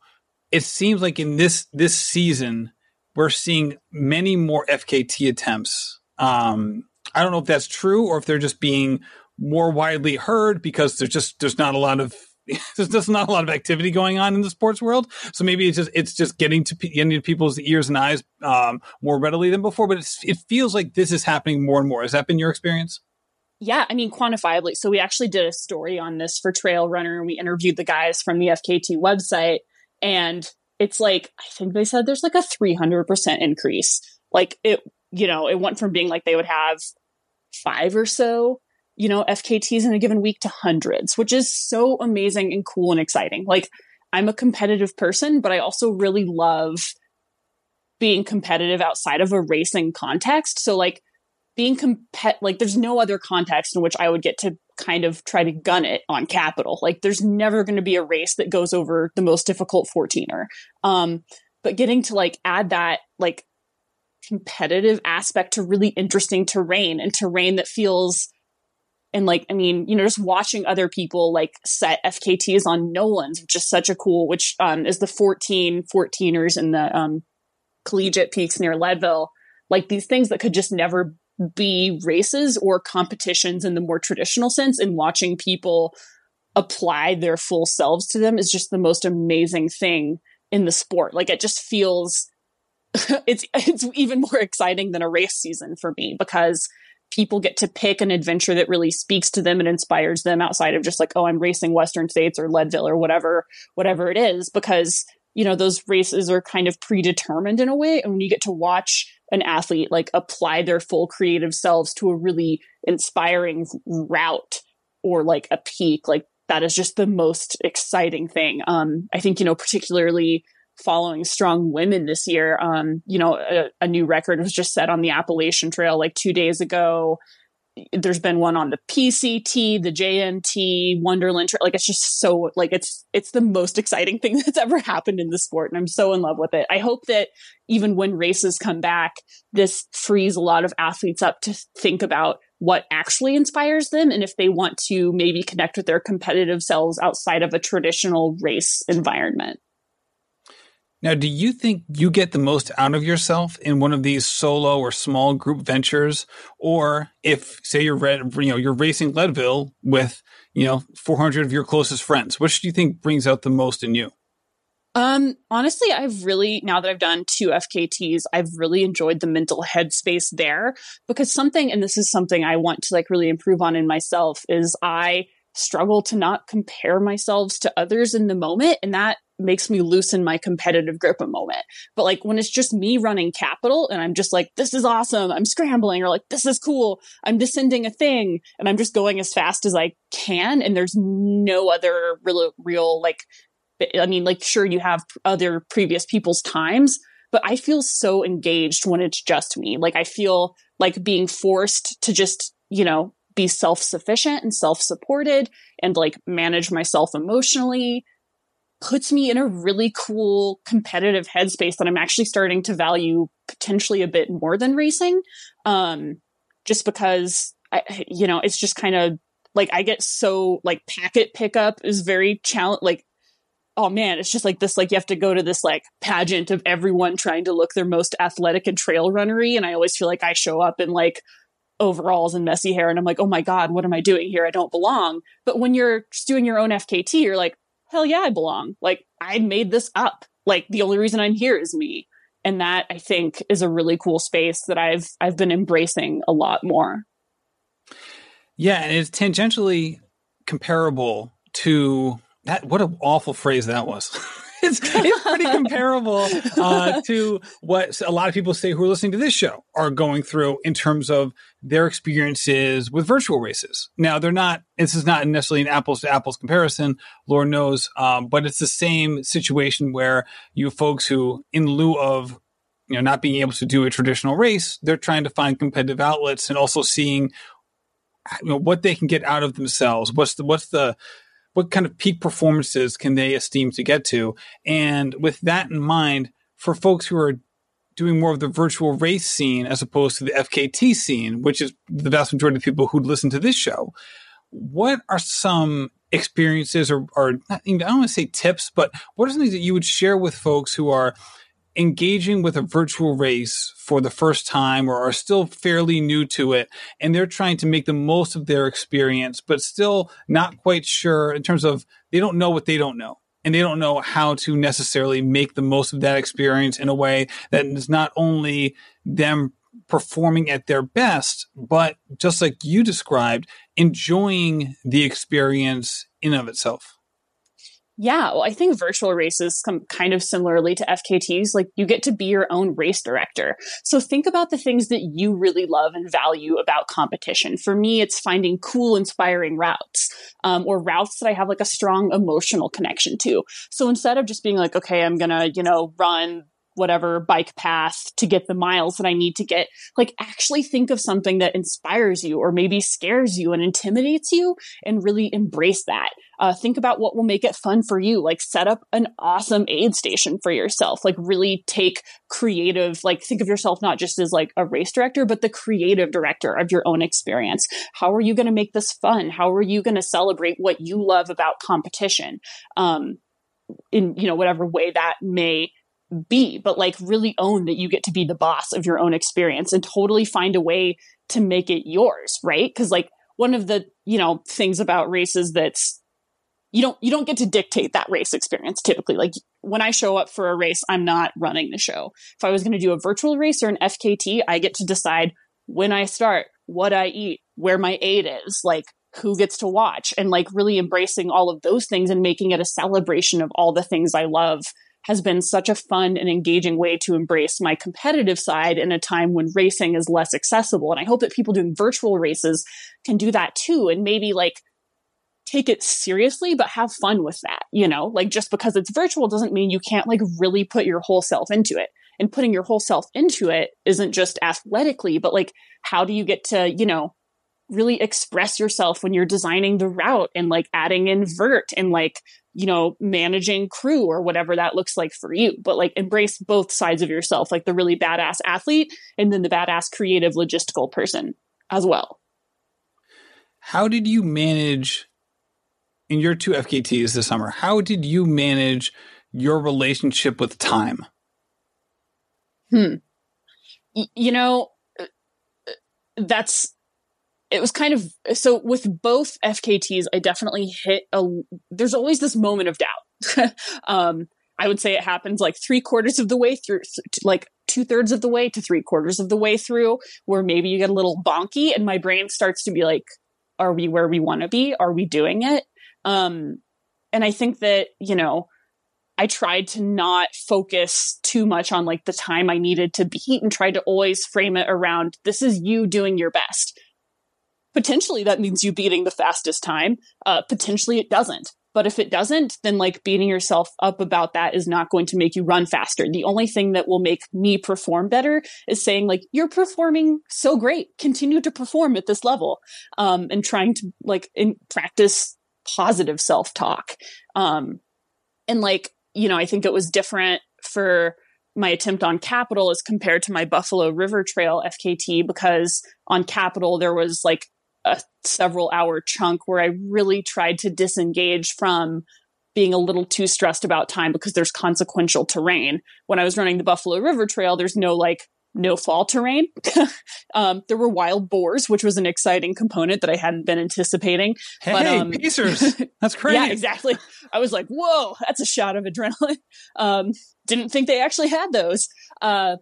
It seems like in this this season, we're seeing many more FKT attempts. Um, I don't know if that's true or if they're just being more widely heard because there's just there's not a lot of <laughs> there's just not a lot of activity going on in the sports world. So maybe it's just it's just getting to getting to people's ears and eyes um, more readily than before. But it feels like this is happening more and more. Has that been your experience? Yeah, I mean quantifiably. So we actually did a story on this for Trail Runner, and we interviewed the guys from the FKT website, and it's like I think they said there's like a 300 percent increase. Like it, you know, it went from being like they would have five or so you know, FKTs in a given week to hundreds, which is so amazing and cool and exciting. Like, I'm a competitive person, but I also really love being competitive outside of a racing context. So, like, being compet like there's no other context in which I would get to kind of try to gun it on Capitol. Like there's never going to be a race that goes over the most difficult 14er. Um, but getting to like add that like competitive aspect to really interesting terrain and terrain that feels and like i mean you know just watching other people like set fkts on Nolan's which is such a cool which um, is the 14 14ers in the um, collegiate peaks near leadville. Like these things that could just never be races or competitions in the more traditional sense and watching people apply their full selves to them is just the most amazing thing in the sport. Like it just feels <laughs> it's it's even more exciting than a race season for me because people get to pick an adventure that really speaks to them and inspires them outside of just like, oh, I'm racing Western States or Leadville or whatever, whatever it is, because, you know, those races are kind of predetermined in a way. And when you get to watch an athlete like apply their full creative selves to a really inspiring route or like a peak, like that is just the most exciting thing. Um, I think, you know, particularly following strong women this year. Um, you know, a, a, new record was just set on the Appalachian Trail like two days ago. There's been one on the PCT, the JMT, Wonderland Trail. Like it's just so like it's it's the most exciting thing <laughs> that's ever happened in the sport, and I'm so in love with it. I hope that even when races come back, this frees a lot of athletes up to think about what actually inspires them and if they want to maybe connect with their competitive selves outside of a traditional race environment. Now, do you think you get the most out of yourself in one of these solo or small group ventures, or if, say, you're you know you're racing Leadville with you know 400 of your closest friends? Which do you think brings out the most in you? Um, honestly, I've really now that I've done two FKTs, I've really enjoyed the mental headspace there because something, and this is something I want to like really improve on in myself, is I struggle to not compare myself to others in the moment, and that makes me loosen my competitive grip a moment. But like when it's just me running Capitol and I'm just like, this is awesome. I'm scrambling or like, this is cool. I'm descending a thing and I'm just going as fast as I can. And there's no other real, real like I mean, like, sure, you have other previous people's times, but I feel so engaged when it's just me. Like, I feel like being forced to just, you know, be self sufficient and self supported and like manage myself emotionally puts me in a really cool competitive headspace that I'm actually starting to value potentially a bit more than racing. Um, just because I, you know, it's just kind of like I get so like packet pickup is very challenge like oh man, it's just like this like you have to go to this like pageant of everyone trying to look their most athletic and trail runnery and I always feel like I show up in like overalls and messy hair and I'm like, "Oh my god, what am I doing here? I don't belong." But when you're doing your own FKT, you're like, "Hell yeah, I belong." Like I made this up. Like the only reason I'm here is me. And that I think is a really cool space that I've I've been embracing a lot more. Yeah, and it's tangentially comparable to that. What an awful phrase that was. <laughs> it's, it's pretty <laughs> comparable uh, to what a lot of people say who are listening to this show are going through in terms of their experiences with virtual races. Now, they're not, this is not necessarily an apples to apples comparison, Lord knows, um, but it's the same situation where you folks who, in lieu of you know, not being able to do a traditional race, they're trying to find competitive outlets and also seeing you know, what they can get out of themselves. What's the what's the what kind of peak performances can they esteem to get to? And with that in mind, for folks who are doing more of the virtual race scene as opposed to the FKT scene, which is the vast majority of people who listen to this show, what are some experiences or, or I don't want to say tips, but what are some things that you would share with folks who are engaging with a virtual race for the first time or are still fairly new to it and they're trying to make the most of their experience but still not quite sure in terms of they don't know what they don't know and they don't know how to necessarily make the most of that experience in a way that is not only them performing at their best but just like you described enjoying the experience in of itself yeah, well, I think virtual races come kind of similarly to FKTs. Like you get to be your own race director. So think about the things that you really love and value about competition. For me, it's finding cool, inspiring routes um, or routes that I have like a strong emotional connection to. So instead of just being like, okay, I'm going to, you know, run whatever bike path to get the miles that I need to get. Like actually think of something that inspires you or maybe scares you and intimidates you and really embrace that. Uh, think about what will make it fun for you. Like set up an awesome aid station for yourself. Like really take creative, like think of yourself not just as like a race director, but the creative director of your own experience. How are you going to make this fun? How are you going to celebrate what you love about competition? Um, in you know whatever way that may be, but like really own that you get to be the boss of your own experience and totally find a way to make it yours, right? Because like one of the, you know, things about races that's you don't you don't get to dictate that race experience typically. Like when I show up for a race, I'm not running the show. If I was going to do a virtual race or an FKT, I get to decide when I start, what I eat, where my aid is, like who gets to watch and like really embracing all of those things and making it a celebration of all the things I love has been such a fun and engaging way to embrace my competitive side in a time when racing is less accessible. And I hope that people doing virtual races can do that too and maybe like take it seriously, but have fun with that. You know, like just because it's virtual doesn't mean you can't like really put your whole self into it. And putting your whole self into it isn't just athletically, but like how do you get to, you know, really express yourself when you're designing the route and like adding in vert and like you know, managing crew or whatever that looks like for you. But like embrace both sides of yourself, like the really badass athlete and then the badass creative logistical person as well. How did you manage in your two FKTs this summer? How did you manage your relationship with time? Hmm. Y- you know, uh, that's it was kind of so with both FKTs, I definitely hit a. There's always this moment of doubt. <laughs> um, I would say it happens like three quarters of the way through, like two thirds of the way to three quarters of the way through, where maybe you get a little bonky, and my brain starts to be like, "Are we where we want to be? Are we doing it?" Um, and I think that you know, I tried to not focus too much on like the time I needed to beat, and tried to always frame it around this is you doing your best potentially that means you beating the fastest time. Uh, potentially it doesn't. But if it doesn't, then like beating yourself up about that is not going to make you run faster. The only thing that will make me perform better is saying like, you're performing so great. Continue to perform at this level. Um, and trying to like in practice positive self talk. Um, and like, you know, I think it was different for my attempt on Capitol as compared to my Buffalo River Trail FKT because on Capitol there was like a several hour chunk where I really tried to disengage from being a little too stressed about time because there's consequential terrain. When I was running the Buffalo River Trail, there's no like no fall terrain. <laughs> um, there were wild boars, which was an exciting component that I hadn't been anticipating. Hey, but, um, pacers! <laughs> That's crazy. yeah, exactly. I was like, "Whoa, that's a shot of adrenaline." <laughs> Um, didn't think they actually had those. Uh,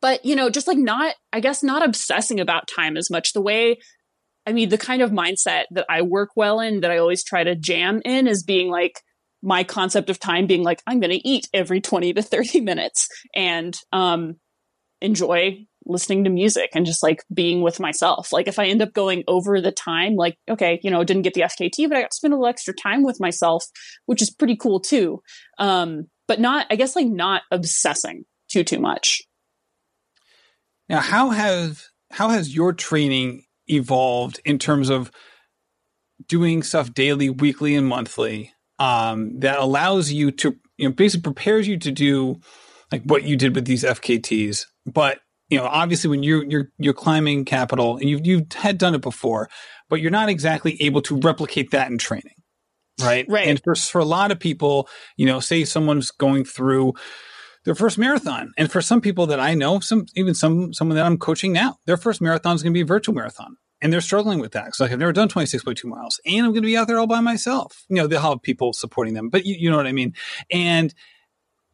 but you know, just like not, I guess, not obsessing about time as much. The way I mean, the kind of mindset that I work well in, that I always try to jam in, is being like my concept of time being like I'm going to eat every 20 to 30 minutes and um, enjoy listening to music and just like being with myself. Like if I end up going over the time, like okay, you know, didn't get the FKT, but I got to spend a little extra time with myself, which is pretty cool too. Um, but not, I guess, like not obsessing too too much. Now, how have how has your training evolved in terms of doing stuff daily, weekly, and monthly um, that allows you to, you know, basically prepares you to do like what you did with these FKTs. But you know, obviously, when you're you're you're climbing Capitol, and you've you've had done it before, but you're not exactly able to replicate that in training, right? Right. And for for a lot of people, you know, say someone's going through their first marathon. And for some people that I know, some even some someone that I'm coaching now, their first marathon is going to be a virtual marathon. And they're struggling with that. So like I've never done 26.2 miles and I'm going to be out there all by myself. You know, they'll have people supporting them, but you, you know what I mean? And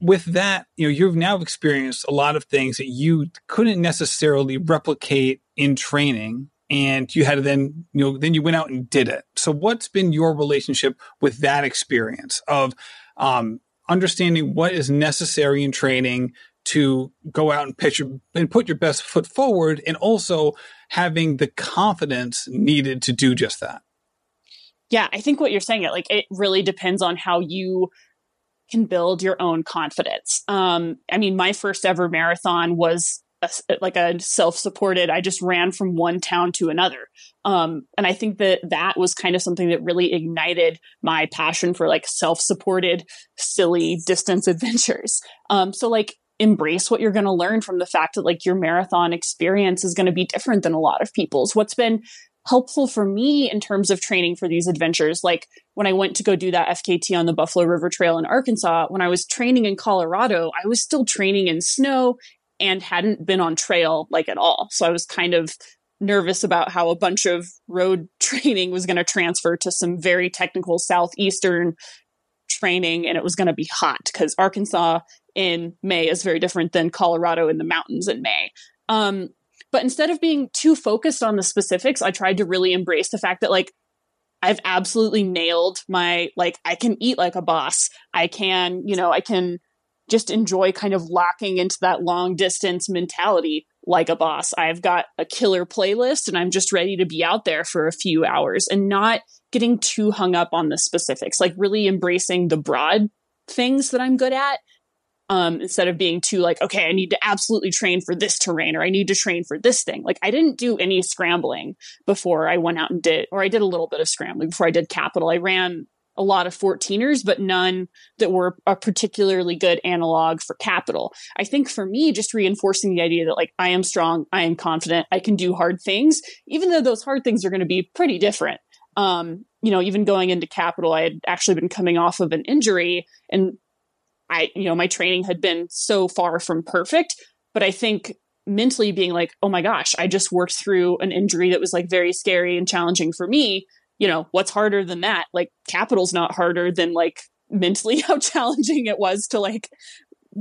with that, you know, you've now experienced a lot of things that you couldn't necessarily replicate in training and you had to then you know then you went out and did it so what's been your relationship with that experience of um, understanding what is necessary in training to go out and pitch your, and put your best foot forward and also having the confidence needed to do just that. Yeah, I think what you're saying it like it really depends on how you can build your own confidence. Um I mean my first ever marathon was a, like a self-supported i just ran from one town to another um, and i think that that was kind of something that really ignited my passion for like self-supported silly distance <laughs> adventures um, so like embrace what you're going to learn from the fact that like your marathon experience is going to be different than a lot of people's what's been helpful for me in terms of training for these adventures. Like when I went to go do that FKT on the Buffalo River Trail in Arkansas, when I was training in Colorado, I was still training in snow and hadn't been on trail like at all. So I was kind of nervous about how a bunch of road <laughs> training was going to transfer to some very technical southeastern training and it was going to be hot because Arkansas in May is very different than Colorado in the mountains in May. Um, but instead of being too focused on the specifics, I tried to really embrace the fact that like I've absolutely nailed my like I can eat like a boss. I can, you know, I can just enjoy kind of locking into that long distance mentality like a boss. I've got a killer playlist and I'm just ready to be out there for a few hours and not getting too hung up on the specifics, like really embracing the broad things that I'm good at. Um, instead of being too like, okay, I need to absolutely train for this terrain or I need to train for this thing. Like I didn't do any scrambling before I went out and did, or I did a little bit of scrambling before I did Capitol. I ran a lot of 14ers, but none that were a particularly good analog for Capitol. I think for me, just reinforcing the idea that like I am strong, I am confident, I can do hard things, even though those hard things are going to be pretty different. Um, you know, even going into Capitol, I had actually been coming off of an injury and I, you know, my training had been so far from perfect, but I think mentally being like, oh my gosh, I just worked through an injury that was like very scary and challenging for me you know, what's harder than that? Like Capitol's not harder than like mentally <laughs> how challenging it was to like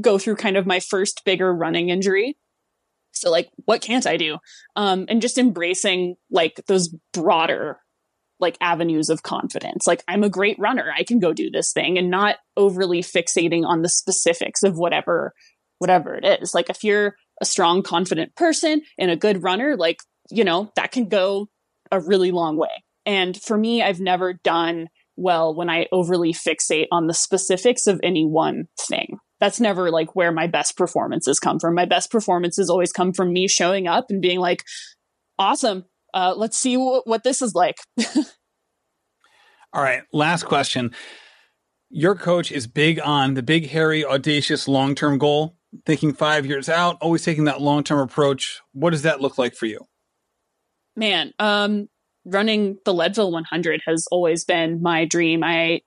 go through kind of my first bigger running injury. So like what can't I do? Um and just embracing like those broader like avenues of confidence. Like I'm a great runner. I can go do this thing and not overly fixating on the specifics of whatever whatever it is. Like if you're a strong confident person and a good runner, like, you know, that can go a really long way. And for me, I've never done well when I overly fixate on the specifics of any one thing. That's never like where my best performances come from. My best performances always come from me showing up and being like, awesome. Uh, let's see w- what this is like. <laughs> All right. Last question. Your coach is big on the big, hairy, audacious long term goal, thinking five years out, always taking that long term approach. What does that look like for you? Man, um, running the Leadville 100 has always been my dream. I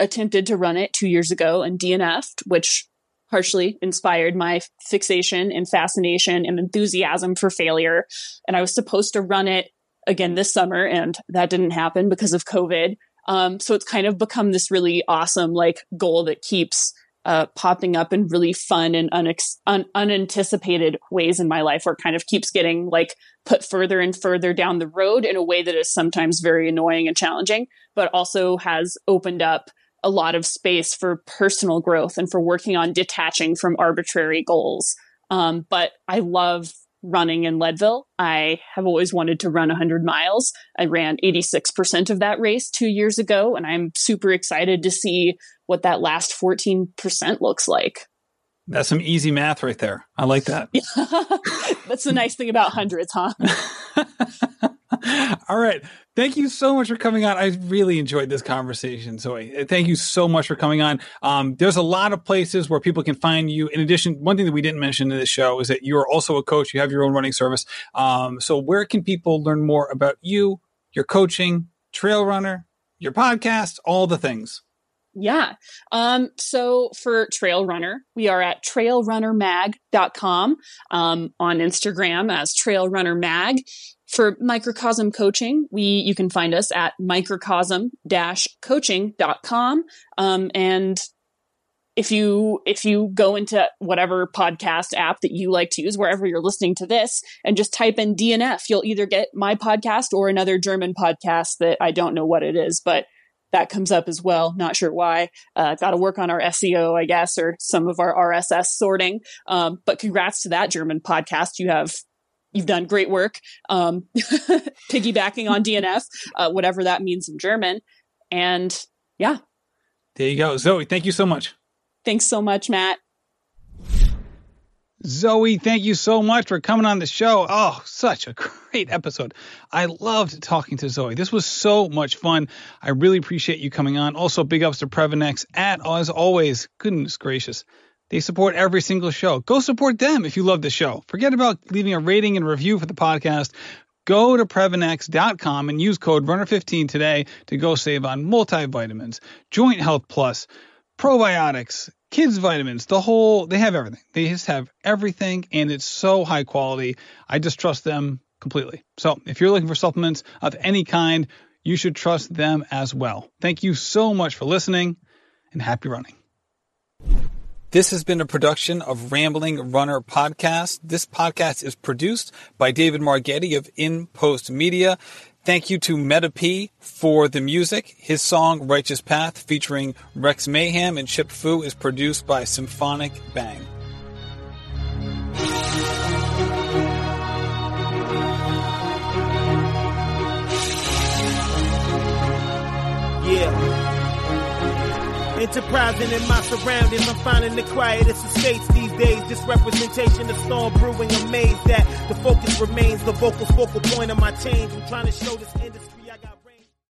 attempted to run it two years ago and DNF'd, which partially inspired my fixation and fascination and enthusiasm for failure. And I was supposed to run it again this summer, and that didn't happen because of COVID. Um, so it's kind of become this really awesome like goal that keeps uh, popping up in really fun and unex- un- unanticipated ways in my life, where it kind of keeps getting like put further and further down the road in a way that is sometimes very annoying and challenging, but also has opened up a lot of space for personal growth and for working on detaching from arbitrary goals. Um, but I love running in Leadville. I have always wanted to run 100 miles. I ran 86% of that race two years ago, and I'm super excited to see what that last 14% looks like. That's some easy math right there. I like that. <laughs> That's the nice thing about hundreds, huh? <laughs> All right. Thank you so much for coming on. I really enjoyed this conversation, Zoe. Thank you so much for coming on. Um, there's a lot of places where people can find you. In addition, one thing that we didn't mention in this show is that you are also a coach. You have your own running service. Um, so where can people learn more about you, your coaching, trail runner, your podcast, all the things? Yeah. Um, so for Trail Runner, we are at trailrunnermag.com, um, on Instagram as Trail Runner Mag. For Microcosm Coaching, we you can find us at microcosm-coaching.com. Um, and if you if you go into whatever podcast app that you like to use wherever you're listening to this and just type in DNF you'll either get my podcast or another German podcast that I don't know what it is but that comes up as well. Not sure why. Uh, Got to work on our SEO, I guess, or some of our RSS sorting. Um, but congrats to that German podcast. You have you've done great work um, <laughs> piggybacking on DNF, uh, whatever that means in German. And yeah. There you go. Zoe, thank you so much. Thanks so much, Matt. Zoe, thank you so much for coming on the show. Oh, such a great episode. I loved talking to Zoe. This was so much fun. I really appreciate you coming on. Also, big ups to Previnex at, as always, goodness gracious. They support every single show. Go support them if you love the show. Forget about leaving a rating and review for the podcast. Go to Previnex.com and use code RUNNER15 today to go save on multivitamins, Joint Health Plus, probiotics, kids vitamins, the whole, they have everything. They just have everything and it's so high quality. I just trust them completely. So if you're looking for supplements of any kind, you should trust them as well. Thank you so much for listening and happy running. This has been a production of Rambling Runner Podcast. This podcast is produced by David Margetti of In Post Media. Thank you to Meta P for the music. His song Righteous Path featuring Rex Mayhem and Chip Fu is produced by Symphonic Bang. Yeah. Enterprising in my surroundings, I'm finding the quietest estates these days. This representation of storm brewing, amazed that the focus remains the vocal focal point of my change. I'm trying to show this industry.